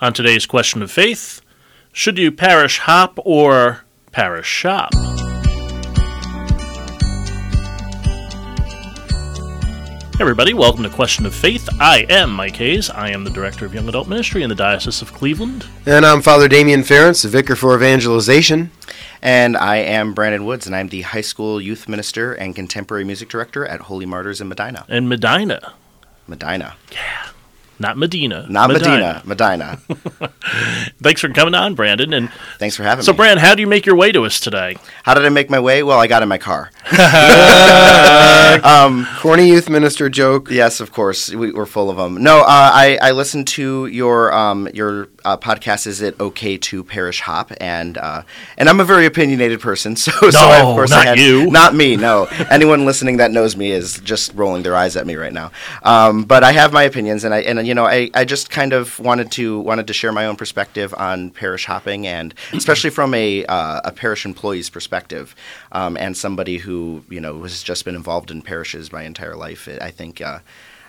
On today's question of faith, should you parish hop or parish shop? Hey everybody, welcome to Question of Faith. I am Mike Hayes. I am the Director of Young Adult Ministry in the Diocese of Cleveland. And I'm Father Damian Ference, the Vicar for Evangelization. And I am Brandon Woods, and I'm the High School Youth Minister and Contemporary Music Director at Holy Martyrs in Medina. And Medina. Medina. Yeah. Not Medina. Not Medina. Medina. Thanks for coming on, Brandon. And thanks for having so, me. So, Brandon, how do you make your way to us today? How did I make my way? Well, I got in my car. um, Corny youth minister joke. Yes, of course. We, are full of them. No, uh, I, I listened to your um, your uh, podcast. Is it okay to parish hop? And uh, and I'm a very opinionated person, so no, so I, of course not I had, you, not me. No, anyone listening that knows me is just rolling their eyes at me right now. Um, but I have my opinions, and I and you know I, I just kind of wanted to wanted to share my own perspective on parish hopping, and especially from a uh, a parish employee's perspective, um, and somebody who you know has just been involved in parishes my entire life. I think.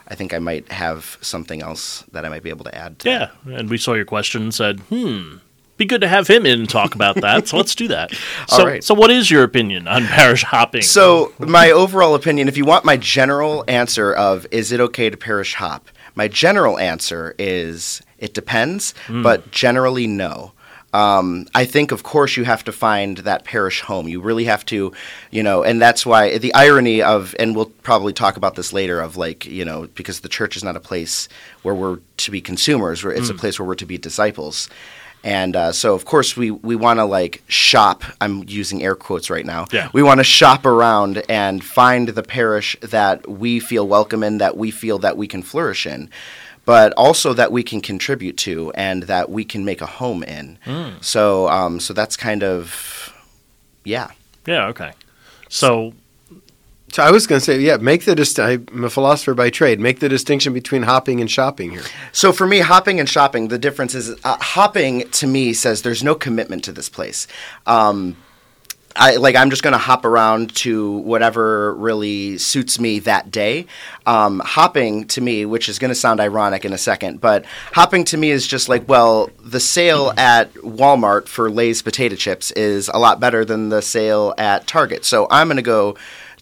I think I might have something else that I might be able to add. To yeah, and we saw your question and said, "Hmm, be good to have him in and talk about that. so let's do that. So, All right. so what is your opinion on parish hopping? So, my overall opinion, if you want my general answer of is it okay to parish hop, my general answer is it depends, mm. but generally no. Um, I think, of course, you have to find that parish home. You really have to, you know, and that's why the irony of, and we'll probably talk about this later, of like, you know, because the church is not a place where we're to be consumers, where it's mm. a place where we're to be disciples. And uh, so, of course, we, we want to like shop. I'm using air quotes right now. Yeah. We want to shop around and find the parish that we feel welcome in, that we feel that we can flourish in but also that we can contribute to and that we can make a home in. Mm. So, um, so that's kind of, yeah. Yeah. Okay. So, so I was going to say, yeah, make the dist- I'm a philosopher by trade. Make the distinction between hopping and shopping here. So for me, hopping and shopping, the difference is uh, hopping to me says there's no commitment to this place. Um, I like I'm just going to hop around to whatever really suits me that day. Um, hopping to me, which is going to sound ironic in a second, but hopping to me is just like, well, the sale at Walmart for Lay's potato chips is a lot better than the sale at Target. So I'm going to go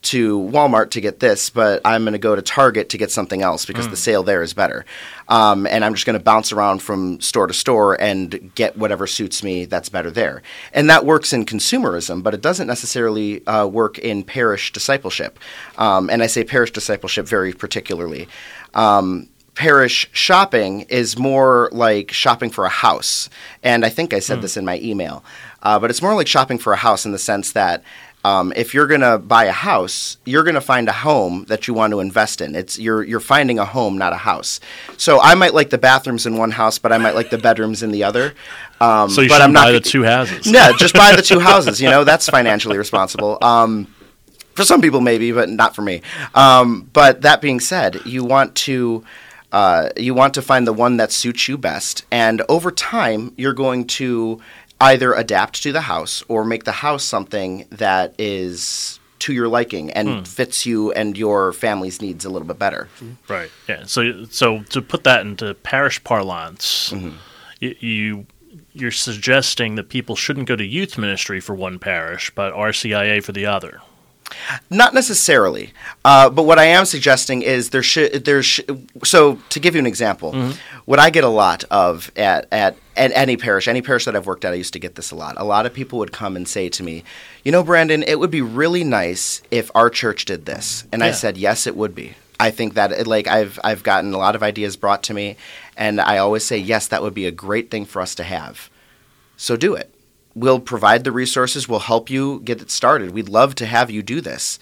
to Walmart to get this, but I'm going to go to Target to get something else because mm. the sale there is better. Um, and I'm just going to bounce around from store to store and get whatever suits me that's better there. And that works in consumerism, but it doesn't necessarily uh, work in parish discipleship. Um, and I say parish discipleship very particularly. Um, parish shopping is more like shopping for a house. And I think I said mm. this in my email. Uh, but it's more like shopping for a house in the sense that um, if you're going to buy a house, you're going to find a home that you want to invest in. It's you're you're finding a home, not a house. So I might like the bathrooms in one house, but I might like the bedrooms in the other. Um, so you should buy the two houses. Yeah, just buy the two houses. You know, that's financially responsible. Um, for some people, maybe, but not for me. Um, but that being said, you want to. Uh, you want to find the one that suits you best, and over time, you're going to either adapt to the house or make the house something that is to your liking and hmm. fits you and your family's needs a little bit better. Right. Yeah. So so to put that into parish parlance, mm-hmm. y- you you're suggesting that people shouldn't go to youth ministry for one parish, but RCIA for the other. Not necessarily, uh, but what I am suggesting is there should there sh- so to give you an example, mm-hmm. what I get a lot of at, at at any parish, any parish that I've worked at, I used to get this a lot. A lot of people would come and say to me, "You know, Brandon, it would be really nice if our church did this," and yeah. I said, "Yes, it would be." I think that it, like I've I've gotten a lot of ideas brought to me, and I always say, "Yes, that would be a great thing for us to have." So do it we'll provide the resources. We'll help you get it started. We'd love to have you do this.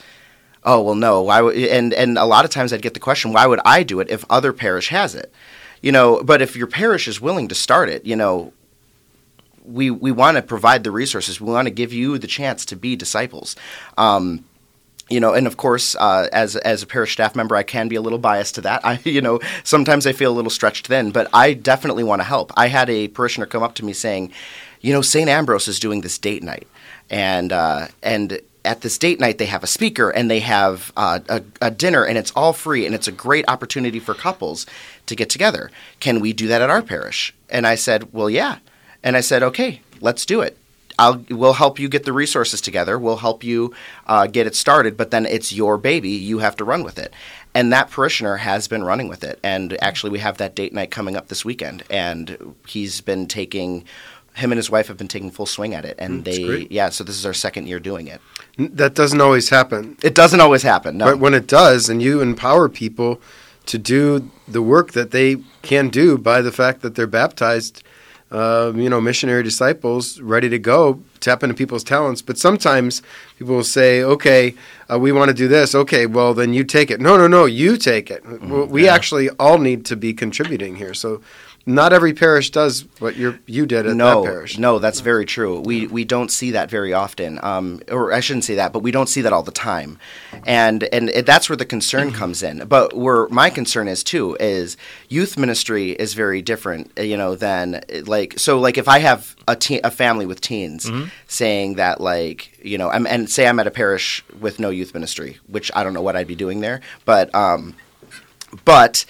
Oh well, no. Why? Would, and and a lot of times I'd get the question, why would I do it if other parish has it? You know, but if your parish is willing to start it, you know, we we want to provide the resources. We want to give you the chance to be disciples. Um, you know, and of course, uh, as as a parish staff member, I can be a little biased to that. I, you know, sometimes I feel a little stretched thin, but I definitely want to help. I had a parishioner come up to me saying, you know, St. Ambrose is doing this date night. And, uh, and at this date night they have a speaker and they have uh, a, a dinner and it's all free and it's a great opportunity for couples to get together. Can we do that at our parish? And I said, well, yeah. And I said, okay, let's do it. I'll we'll help you get the resources together. We'll help you uh, get it started, but then it's your baby. You have to run with it. And that parishioner has been running with it. And actually, we have that date night coming up this weekend, and he's been taking. Him and his wife have been taking full swing at it, and Mm, that's they great. yeah. So this is our second year doing it. N- That doesn't always happen. It doesn't always happen. No. But when it does, and you empower people to do the work that they can do by the fact that they're baptized, uh, you know, missionary disciples ready to go, tap into people's talents. But sometimes people will say, okay, uh, we want to do this. Okay, well, then you take it. No, no, no, you take it. Well, we yeah. actually all need to be contributing here. So not every parish does what you you did at no, that parish. No, that's very true. We we don't see that very often, um, or I shouldn't say that, but we don't see that all the time, and and it, that's where the concern comes in. But where my concern is too is youth ministry is very different, uh, you know, than uh, like so like if I have a teen, a family with teens saying that like you know, I'm, and say I'm at a parish with no youth ministry, which I don't know what I'd be doing there, but um, but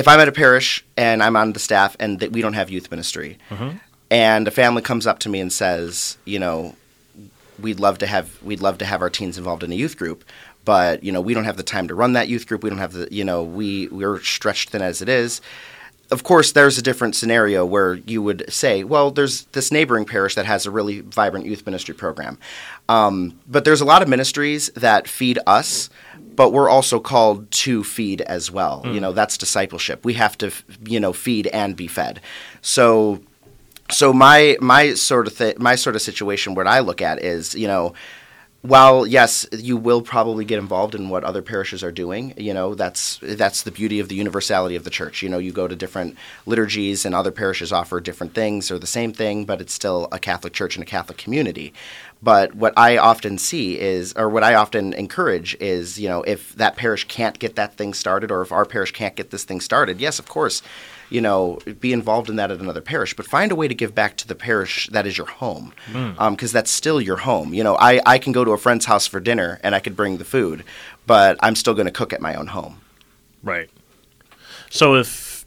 if I'm at a parish and I'm on the staff and that we don't have youth ministry, and a family comes up to me and says, you know, we'd love to have we'd love to have our teens involved in a youth group, but you know we don't have the time to run that youth group. We don't have the you know we we're stretched thin as it is. Of course, there's a different scenario where you would say, well, there's this neighboring parish that has a really vibrant youth ministry program. Um, but there's a lot of ministries that feed us, but we're also called to feed as well. You know, that's discipleship. We have to, you know, feed and be fed. So so my my sort of th- my sort of situation what I look at is you know while yes you will probably get involved in what other parishes are doing you know that's that's the beauty of the universality of the church. You know you go to different liturgies and other parishes offer different things or the same thing but it's still a Catholic church and a Catholic community. But what I often see is or what I often encourage is you know if that parish can't get that thing started or if our parish can't get this thing started yes of course you know, be involved in that at another parish, but find a way to give back to the parish that is your home, hmm. um, because that's still your home. You know, I, I can go to a friend's house for dinner and I could bring the food, but I'm still going to cook at my own home. Right. So if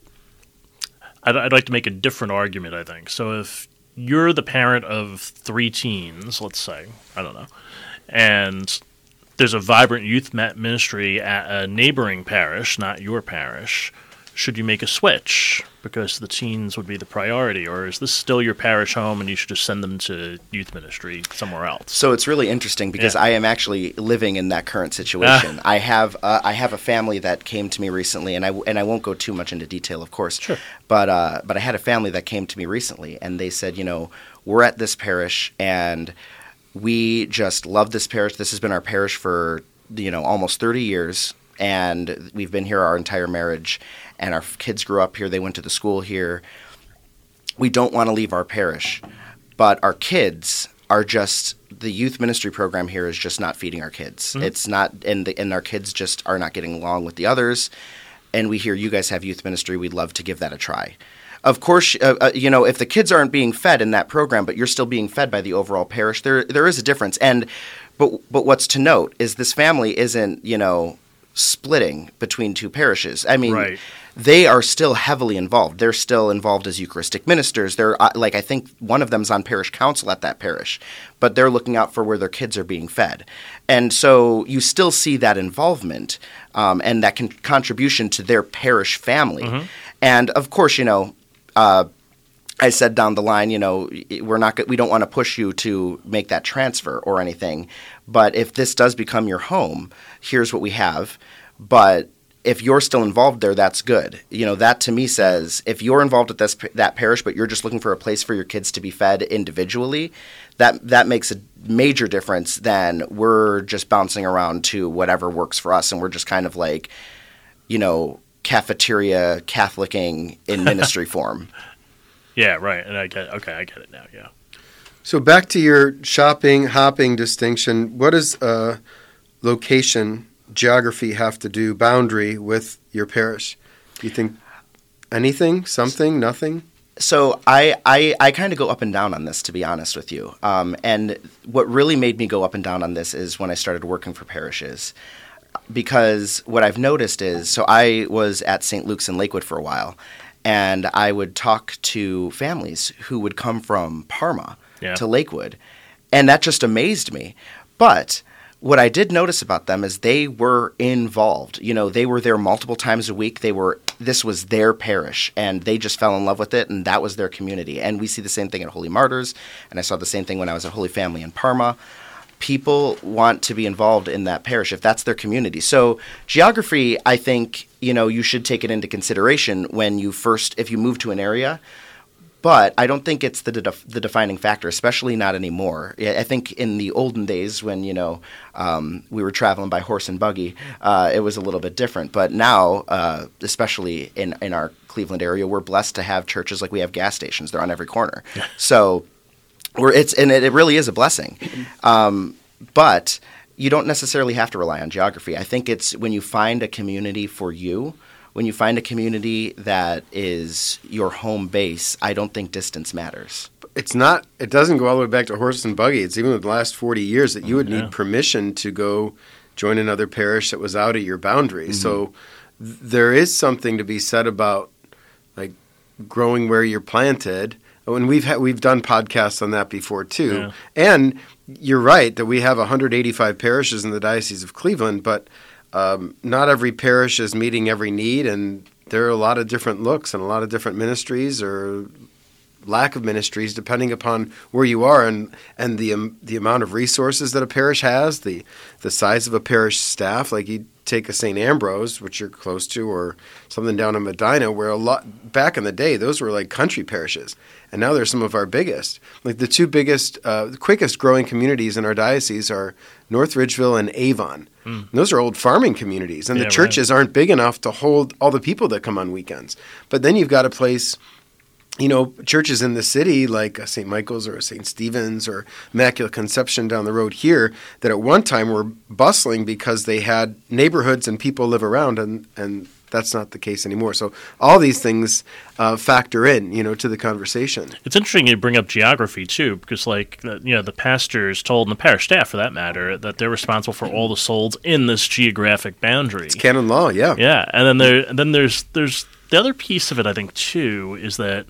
I'd, I'd like to make a different argument, I think. So if you're the parent of three teens, let's say, I don't know, and there's a vibrant youth ministry at a neighboring parish, not your parish, should you make a switch because the teens would be the priority, or is this still your parish home and you should just send them to youth ministry somewhere else? So it's really interesting because Yeah. I am actually living in that current situation. I have uh, I have a family that came to me recently, and I and I won't go too much into detail, of course. Sure. But uh, but I had a family that came to me recently, and they said, you know, we're at this parish, and we just love this parish. This has been our parish for you know almost thirty years, and we've been here our entire marriage. And our kids grew up here. They went to the school here. We don't want to leave our parish, but our kids are just the youth ministry program here is just not feeding our kids. It's not, and the, and our kids just are not getting along with the others. And we hear you guys have youth ministry. We'd love to give that a try. Of course, uh, uh, you know if the kids aren't being fed in that program, but you're still being fed by the overall parish, there there is a difference. And but but what's to note is this family isn't you know splitting between two parishes. I mean, Right. They are still heavily involved. They're still involved as Eucharistic ministers. They're uh, like I think one of them's on parish council at that parish, but they're looking out for where their kids are being fed, and so you still see that involvement um, and that con- contribution to their parish family, and of course you know. Uh, I said down the line, you know, we're not we don't want to push you to make that transfer or anything, but if this does become your home, here's what we have. But if you're still involved there, that's good. You know, that to me says if you're involved at this that parish, but you're just looking for a place for your kids to be fed individually, that that makes a major difference than we're just bouncing around to whatever works for us, and we're just kind of like, you know, cafeteria Catholicing in ministry form. Yeah, right. And I get okay, I get it now. Yeah. So back to your shopping hopping distinction. What is does uh, location geography have to do boundary with your parish? Do you think anything, something, nothing? so I I, I kind of go up and down on this, to be honest with you. Um, and what really made me go up and down on this is when I started working for parishes. Because what I've noticed is, so I was at St. Luke's in Lakewood for a while, and I would talk to families who would come from Parma Yeah. to Lakewood, and that just amazed me. But what I did notice about them is they were involved. You know, they were there multiple times a week. They were this was their parish, and they just fell in love with it, and that was their community. And we see the same thing at Holy Martyrs, and I saw the same thing when I was at Holy Family in Parma. People want to be involved in that parish if that's their community. So geography, I think, you know, you should take it into consideration when you first, if you move to an area but I don't think it's the def- the defining factor, especially not anymore. I think in the olden days when you know um, we were traveling by horse and buggy, uh, it was a little bit different. But now, uh, especially in in our Cleveland area, we're blessed to have churches like we have gas stations. They're on every corner. so we're it's and it, it really is a blessing. Um, but you don't necessarily have to rely on geography. I think it's when you find a community for you when you find a community that is your home base, I don't think distance matters. It's not. It doesn't go all the way back to horse and buggy. It's even with the last forty years that you would Yeah. need permission to go join another parish that was out of your boundary. Mm-hmm. So th- there is something to be said about like growing where you're planted. And we've had, we've done podcasts on that before too. Yeah. And you're right that we have 185 parishes in the diocese of Cleveland, but um, not every parish is meeting every need, and there are a lot of different looks and a lot of different ministries or lack of ministries depending upon where you are and and the um, the amount of resources that a parish has, the the size of a parish staff. Like you take a St. Ambrose, which you're close to, or something down in Medina, where a lot back in the day those were like country parishes, and now they're some of our biggest. Like the two biggest, uh, quickest growing communities in our diocese are North Ridgeville and Avon. And Those are old farming communities, and Yeah, the right. churches aren't big enough to hold all the people that come on weekends. But then you've got a place you know, churches in the city like uh, St. Michael's or St. Stephen's or Immaculate Conception down the road here that at one time were bustling because they had neighborhoods and people live around, and, and that's not the case anymore. So all these things uh, factor in, you know, to the conversation. It's interesting you bring up geography too, because like you know the pastors told and the parish staff, for that matter, that they're responsible for all the souls in this geographic boundary. It's canon law, yeah. Yeah, and then there, and then there's there's the other piece of it. I think too is that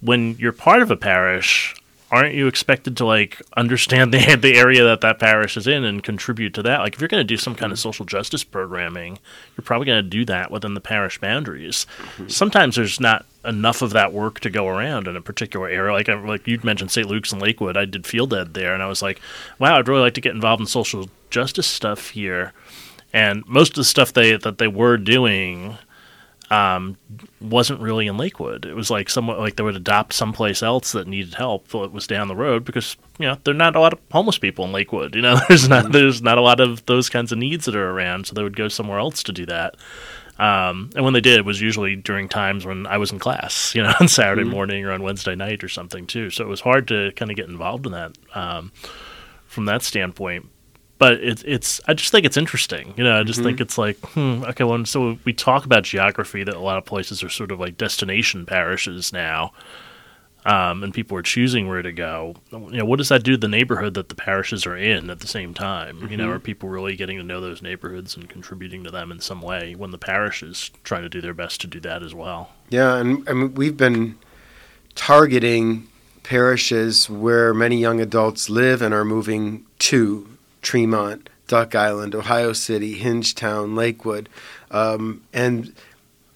when you're part of a parish, aren't you expected to like understand the the area that that parish is in and contribute to that? Like if you're going to do some kind of social justice programming, you're probably going to do that within the parish boundaries. Mm-hmm. Sometimes there's not enough of that work to go around in a particular area. Like I, like you mentioned, St. Luke's and Lakewood. I did field ed there, and I was like, wow, I'd really like to get involved in social justice stuff here. And most of the stuff they that they were doing um, wasn't really in Lakewood. It was like somewhat like they would adopt someplace else that needed help. So it was down the road because you know there are not a lot of homeless people in Lakewood. You know, there's not there's not a lot of those kinds of needs that are around. So they would go somewhere else to do that. Um, and when they did, it was usually during times when I was in class, you know, on Saturday morning or on Wednesday night or something too. So it was hard to kind of get involved in that um, from that standpoint. But it's it's I just think it's interesting, you know. I just think it's like, hmm, okay, well, so we talk about geography that a lot of places are sort of like destination parishes now, um, and people are choosing where to go. You know, what does that do to the neighborhood that the parishes are in at the same time? You know, are people really getting to know those neighborhoods and contributing to them in some way when the parish is trying to do their best to do that as well? Yeah, and, and we've been targeting parishes where many young adults live and are moving to Tremont, Duck Island, Ohio City, Hingetown, Lakewood, um, and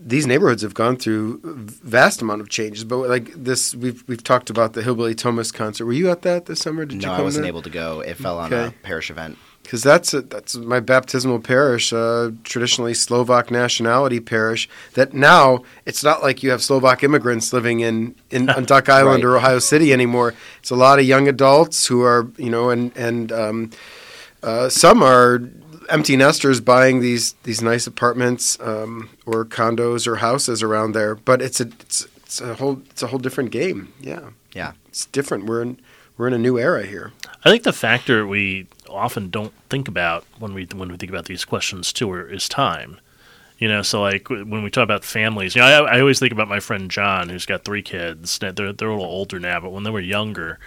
these neighborhoods have gone through a vast amount of changes. But like this, we've we've talked about the Hillbilly Thomists concert. Were you at that this summer? Did you no, I wasn't to able to go. It fell on a parish event. because that's a, that's my baptismal parish, uh, traditionally Slovak nationality parish. That now it's not like you have Slovak immigrants living in in on Duck Island Right. or Ohio City anymore. It's a lot of young adults who are you know and and um, uh, some are empty nesters buying these these nice apartments um, or condos or houses around there. But it's a it's, it's a whole it's a whole different game. Yeah, Yeah. it's different. We're in we're in a new era here. I think the factor we often don't think about when we when we think about these questions too is time. You know, so like when we talk about families, you know, I, I always think about my friend John, who's got three kids. They're they're a little older now, but when they were younger,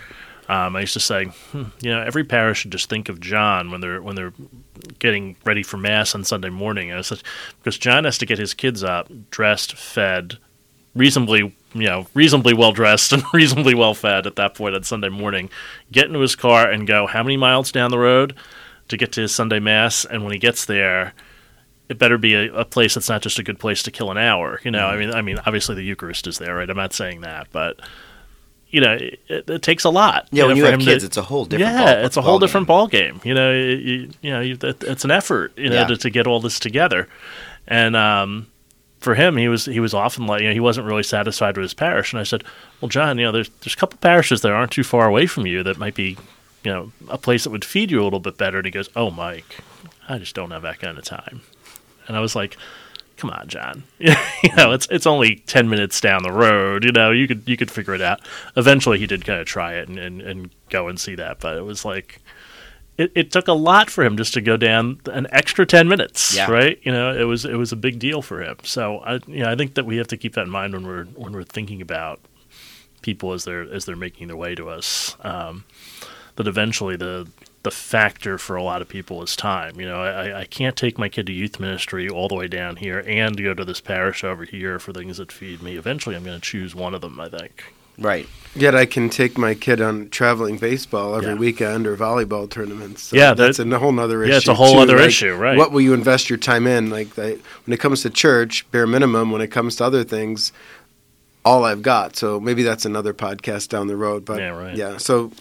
um, I used to say, hmm, you know, every parish should just think of John when they're when they're getting ready for mass on Sunday morning. Such, because John has to get his kids up, dressed, fed, reasonably you know reasonably well dressed and reasonably well fed at that point on Sunday morning, get into his car and go how many miles down the road to get to his Sunday mass, and when he gets there it better be a, a, place that's not just a good place to kill an hour. You know, mm-hmm. I mean, I mean, obviously the Eucharist is there, right? I'm not saying that, but you know, it, it takes a lot. Yeah, you when know, you have kids, to, it's a whole different. Yeah, ball, it's a whole different ball game. You know, you, you know, you, it's an effort, you know, yeah. to, to, get all this together, and um, for him, he was he was often like, you know, he wasn't really satisfied with his parish, and I said, well, John, you know, there's there's a couple parishes that aren't too far away from you that might be, you know, a place that would feed you a little bit better. And he goes, oh, Mike, I just don't have that kind of time and I was like, "Come on, John. you know, it's it's only ten minutes down the road. You know, you could you could figure it out." Eventually, he did kind of try it and, and, and go and see that, but it was like. It, it took a lot for him just to go down an extra ten minutes, yeah. right? You know, it was it was a big deal for him. So I, you know, I think that we have to keep that in mind when we're when we're thinking about people as they're as they're making their way to us. Um, that eventually the the factor for a lot of people is time. You know, I, I can't take my kid to youth ministry all the way down here and go to this parish over here for things that feed me. Eventually, I'm going to choose one of them. I think. Right. Yet I can take my kid on traveling baseball every yeah. weekend or volleyball tournaments. So yeah, that's that, a whole other issue. Yeah, it's a whole too, other like, issue, right? What will you invest your time in? Like when it comes to church, bare minimum. When it comes to other things, all I've got. So maybe that's another podcast down the road. But yeah, right. yeah. So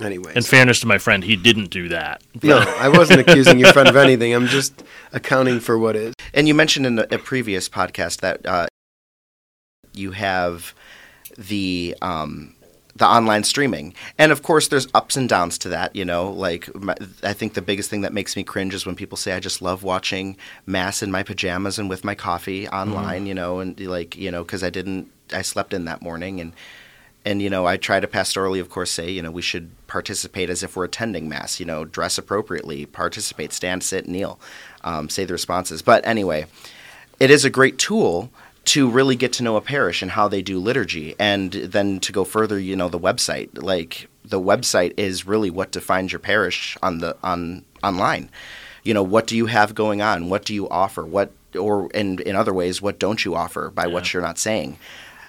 Anyways. In fairness to my friend, he didn't do that. No, I wasn't accusing your friend of anything. I'm just accounting for what is. And you mentioned in a, a previous podcast that uh, you have the um, the online streaming, and of course, there's ups and downs to that. You know, like my, I think the biggest thing that makes me cringe is when people say, "I just love watching mass in my pajamas and with my coffee online." Mm-hmm. You know, and like you know, because I didn't, I slept in that morning and and you know i try to pastorally of course say you know we should participate as if we're attending mass you know dress appropriately participate stand sit kneel um, say the responses. But anyway it is a great tool to really get to know a parish and how they do liturgy and then to go further you know the website. Like the website is really what defines your parish on the on online. You know what do you have going on? What do you offer? What or in in other ways what don't you offer by yeah. what you're not saying?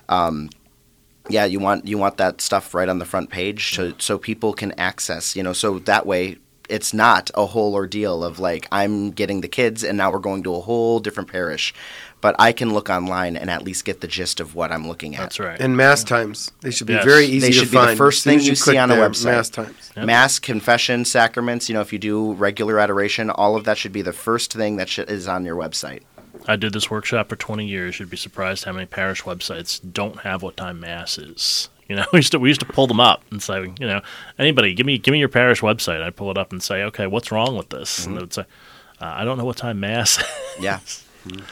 Um, yeah, you want you want that stuff right on the front page so so people can access, you know, so that way it's not a whole ordeal of like I'm getting the kids and now we're going to a whole different parish. But I can look online and at least get the gist of what I'm looking at. That's right. And mass times. They should be yes. very easy they should be find. the first thing you, you see on a website. Mass times. Yep. Mass, confession, sacraments, you know, if you do regular adoration, all of that should be the first thing that is on your website. I did this workshop for 20 years. You'd be surprised how many parish websites don't have what time mass is. You know, we used to we used to pull them up and say, you know, anybody give me give me your parish website. I'd pull it up and say, okay, what's wrong with this? Mm-hmm. And they would say, uh, I don't know what time mass. yeah. Mm-hmm.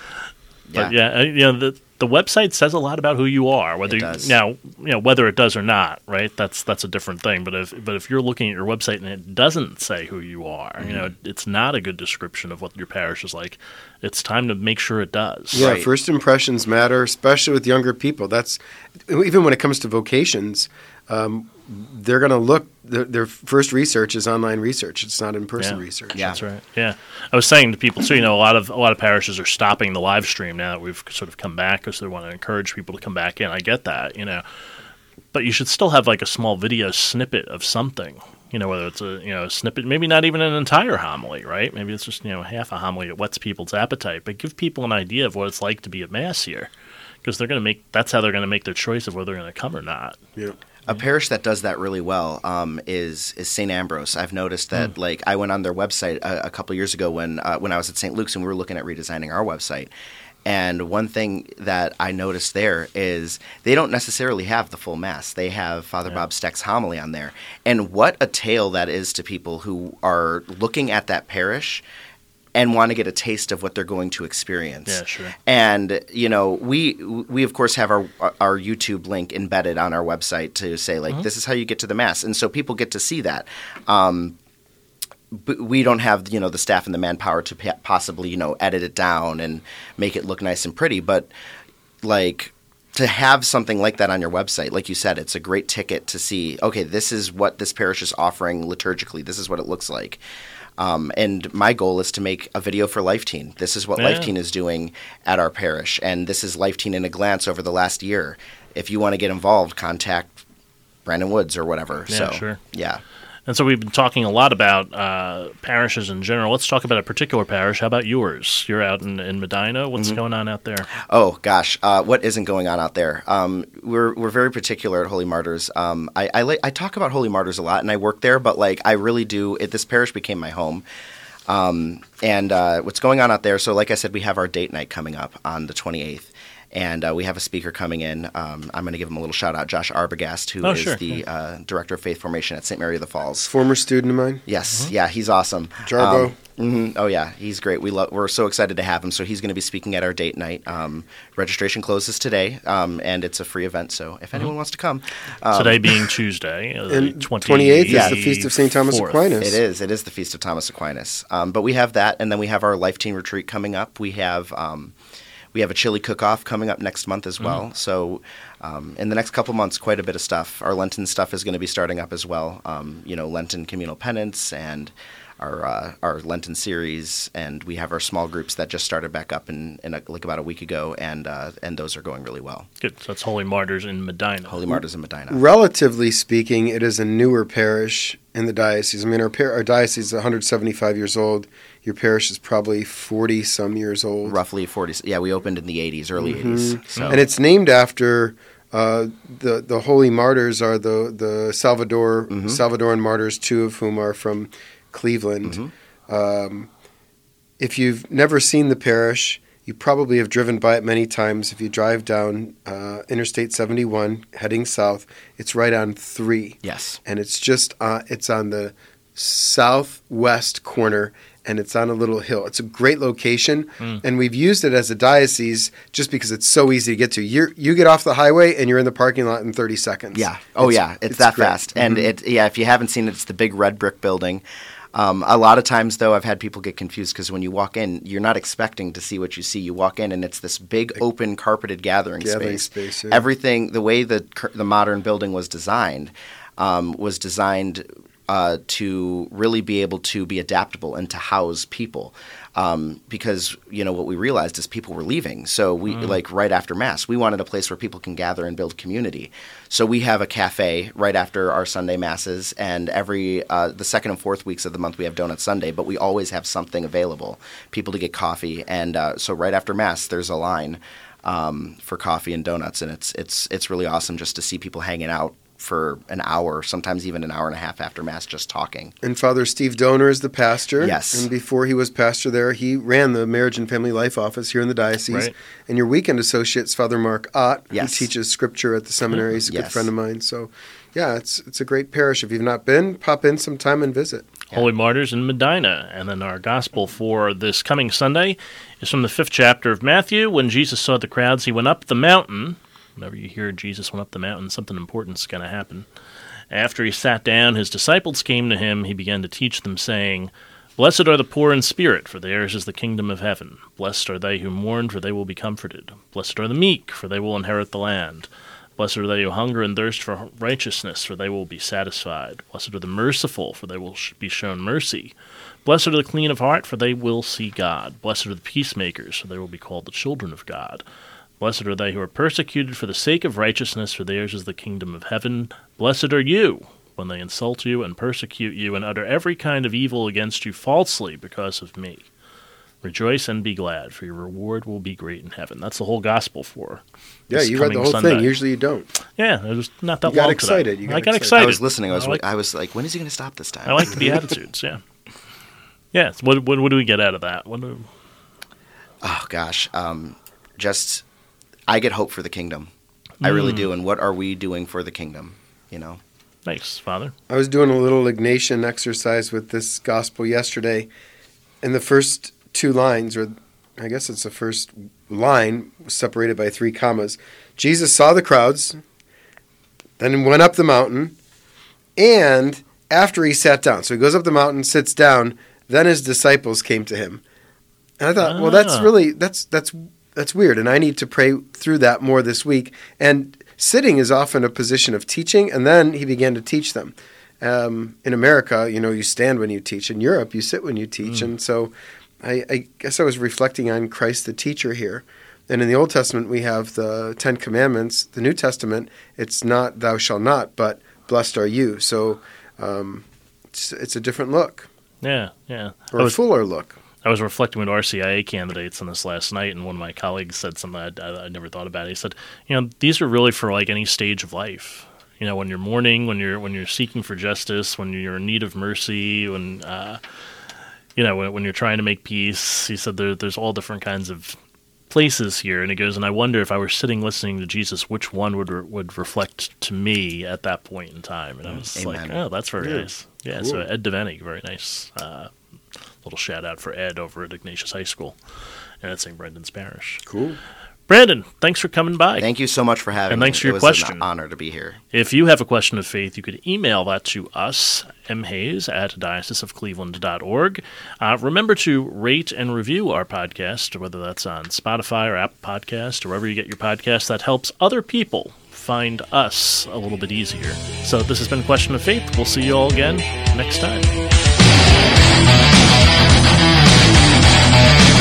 But yeah, yeah, you know the the website says a lot about who you are. Whether you, now you know whether it does or not, right? That's that's a different thing. But if but if you're looking at your website and it doesn't say who you are, mm-hmm. you know, mm-hmm. it's not a good description of what your parish is like. It's time to make sure it does. Yeah, right. first impressions matter, especially with younger people. That's even when it comes to vocations. Um, they're going to look. Their, their, first research is online research. It's not in person yeah. research. Yeah, that's right. Yeah, I was saying to people too. You know, a lot of a lot of parishes are stopping the live stream now that we've sort of come back because they want to encourage people to come back in. I get that. You know, but you should still have like a small video snippet of something. You know, whether it's a you know a snippet, maybe not even an entire homily, right? Maybe it's just you know half a homily that whets people's appetite, but give people an idea of what it's like to be at mass here, because they're going to make that's how they're going to make their choice of whether they're going to come or not. Yeah. A parish that does that really well um, is is St. Ambrose. I've noticed that. Mm. Like I went on their website a, a couple years ago when uh, when I was at St. Luke's and we were looking at redesigning our website. And one thing that I noticed there is they don't necessarily have the full mass. They have Father yeah. Bob Stec's homily on there. And what a tale that is to people who are looking at that parish and want to get a taste of what they're going to experience. Yeah, sure. And you know, we we of course have our our YouTube link embedded on our website to say like mm-hmm. this is how you get to the mass, and so people get to see that. Um, b- we don't have you know the staff and the manpower to possibly you know edit it down and make it look nice and pretty. But like to have something like that on your website, like you said, it's a great ticket to see. Okay, this is what this parish is offering liturgically. This is what it looks like. Um, and my goal is to make a video for Life Teen. This is what Yeah. Life Teen is doing at our parish, and this is Life Teen in a glance over the last year. If you want to get involved, contact Brandon Woods or whatever. Yeah, so, sure. Yeah. And so we've been talking a lot about uh, parishes in general. Let's talk about a particular parish. How about yours? You're out in, in Medina. What's Mm-hmm. going on out there? Oh gosh, uh, what isn't going on out there? Um, we're we're very particular at Holy Martyrs. Um, I I, li- I talk about Holy Martyrs a lot, and I work there, but like I really do. It, this parish became my home. Um, and uh, what's going on out there? So, like I said, we have our date night coming up on the 28th. And uh, we have a speaker coming in. Um, I'm going to give him a little shout out, Josh Arbogast, who is Oh, sure. the uh, director of faith formation at St. Mary of the Falls. Former student of mine. Yes, yeah, he's awesome. Jarbo. Um, mhm, Oh yeah, he's great. We lo- we're so excited to have him. So he's going to be speaking at our date night. Um, registration closes today, um, and it's a free event. So if anyone wants to come, um, Today being Tuesday, uh, the And 20 28th is the Feast of St. Thomas 24th. Aquinas. it is. It is the Feast of Thomas Aquinas. Um, but we have that, and then we have our Life Teen Retreat coming up. We have um, we have a chili cook-off coming up next month as well. So um, in the next couple months, quite a bit of stuff. Our Lenten stuff is going to be starting up as well. Um, you know, Lenten communal penance and our uh, our Lenten series, and we have our small groups that just started back up in, in a, like about a week ago, and uh, and those are going really well. Good. So that's Holy Martyrs in Medina. Holy Martyrs in Medina. Relatively speaking, it is a newer parish in the diocese. I mean, our, par- our diocese is 175 years old. Your parish is probably 40 some years old. Roughly forty. Yeah, we opened in the '80s, early '80s. So And it's named after uh, the the holy martyrs are the the Salvador Salvadoran martyrs, two of whom are from Cleveland. Um, if you've never seen the parish, you probably have driven by it many times. If you drive down uh, Interstate 71 heading south, it's right on three, yes. and it's just uh, it's on the southwest corner and it's on a little hill. It's a great location, and we've used it as a diocese just because it's so easy to get to. You you get off the highway and you're in the parking lot in 30 seconds. Yeah. Oh, It's- yeah. It's, that great. fast. And it, yeah, if you haven't seen it, it's the big red brick building. Um, a lot of times, though, I've had people get confused because when you walk in, you're not expecting to see what you see. You walk in, and it's this big, open, carpeted gathering, Gathering space. space, yeah. Everything, the way the the modern building was designed, um, was designed uh, to really be able to be adaptable and to house people. Um, because you know what we realized is people were leaving, so we like right after mass, we wanted a place where people can gather and build community. So we have a cafe right after our Sunday masses, and every uh, the second and fourth weeks of the month we have Donut Sunday, but we always have something available, people to get coffee, and uh, so right after mass there's a line um, for coffee and donuts, and it's it's it's really awesome just to see people hanging out for an hour, sometimes even an hour and a half after mass, just talking. And Father Steve Donor is the pastor. Yes. And before he was pastor there, he ran the marriage and family life office here in the diocese. Right. And your weekend associate's Father Mark Ott, Yes. who teaches scripture at the seminary. He's a good friend of mine. So, yeah, it's it's a great parish. If you've not been, pop in sometime and visit. Holy Martyrs in Medina. And then our gospel for this coming Sunday is from the fifth chapter of Matthew. When Jesus saw the crowds, he went up the mountain. Whenever you hear Jesus went up the mountain, something important's going to happen. After he sat down, his disciples came to him. He began to teach them, saying, Blessed are the poor in spirit, for theirs is the kingdom of heaven. Blessed are they who mourn, for they will be comforted. Blessed are the meek, for they will inherit the land. Blessed are they who hunger and thirst for righteousness, for they will be satisfied. Blessed are the merciful, for they will be shown mercy. Blessed are the clean of heart, for they will see God. Blessed are the peacemakers, for they will be called the children of God. Blessed are they who are persecuted for the sake of righteousness, for theirs is the kingdom of heaven. Blessed are you when they insult you and persecute you and utter every kind of evil against you falsely because of me. Rejoice and be glad, for your reward will be great in heaven. That's the whole gospel for. Yeah, you read the whole Sunday. thing. Usually you don't. Yeah, it was not that You got long. excited. You got I got excited. excited. I was listening. I was I like, I was like, when is he going to stop this time? I like the Beatitudes. Yeah. Yeah. so What, what what do we get out of that? What do, oh gosh, um, just I get hope for the kingdom. I really do. And what are we doing for the kingdom? You know. thanks, Father. I was doing a little Ignatian exercise with this gospel yesterday, and the first two lines, or I guess it's the first line, was separated by three commas. Jesus saw the crowds, then went up the mountain, and after he sat down. So he goes up the mountain, sits down. Then his disciples came to him, and I thought, well, that's Ah. really that's that's that's weird, and I need to pray through that more this week. And sitting is often a position of teaching, and then he began to teach them. Um, in America, you know, you stand when you teach. In Europe, you sit when you teach, and so I, I guess I was reflecting on Christ the teacher here. And in the Old Testament, we have the Ten Commandments. The New Testament, it's not "Thou shalt not," but "Blessed are you." So um, it's, it's a different look Yeah, yeah. or I a was, fuller look. I was reflecting with RCIA candidates on this last night, and one of my colleagues said something I, I, I never thought about. He said, "You know, these are really for like any stage of life. You know, when you're mourning, when you're when you're seeking for justice, when you're in need of mercy, when uh, you know, when, when you're trying to make peace." He said there, there's all different kinds of places here, and he goes, "And I wonder if I were sitting listening to Jesus, which one would re- would reflect to me at that point in time?" And I was like, "Oh, that's very Yeah. nice." Yeah. So Ed Devenig, very nice. Uh, little shout out for Ed over at Ignatius High School and at St. Brendan's Parish. Cool. Brandon, thanks for coming by. Thank you so much for having And me. thanks for it your was question. an honor to be here. If you have a question of faith, you could email that to us, mhays at dioceseofcleveland.org. Uh, remember to rate and review our podcast, whether that's on Spotify or Apple Podcast or wherever you get your podcast. That helps other people find us a little bit easier. So this has been Question of Faith. We'll see you all again next time. Thank you.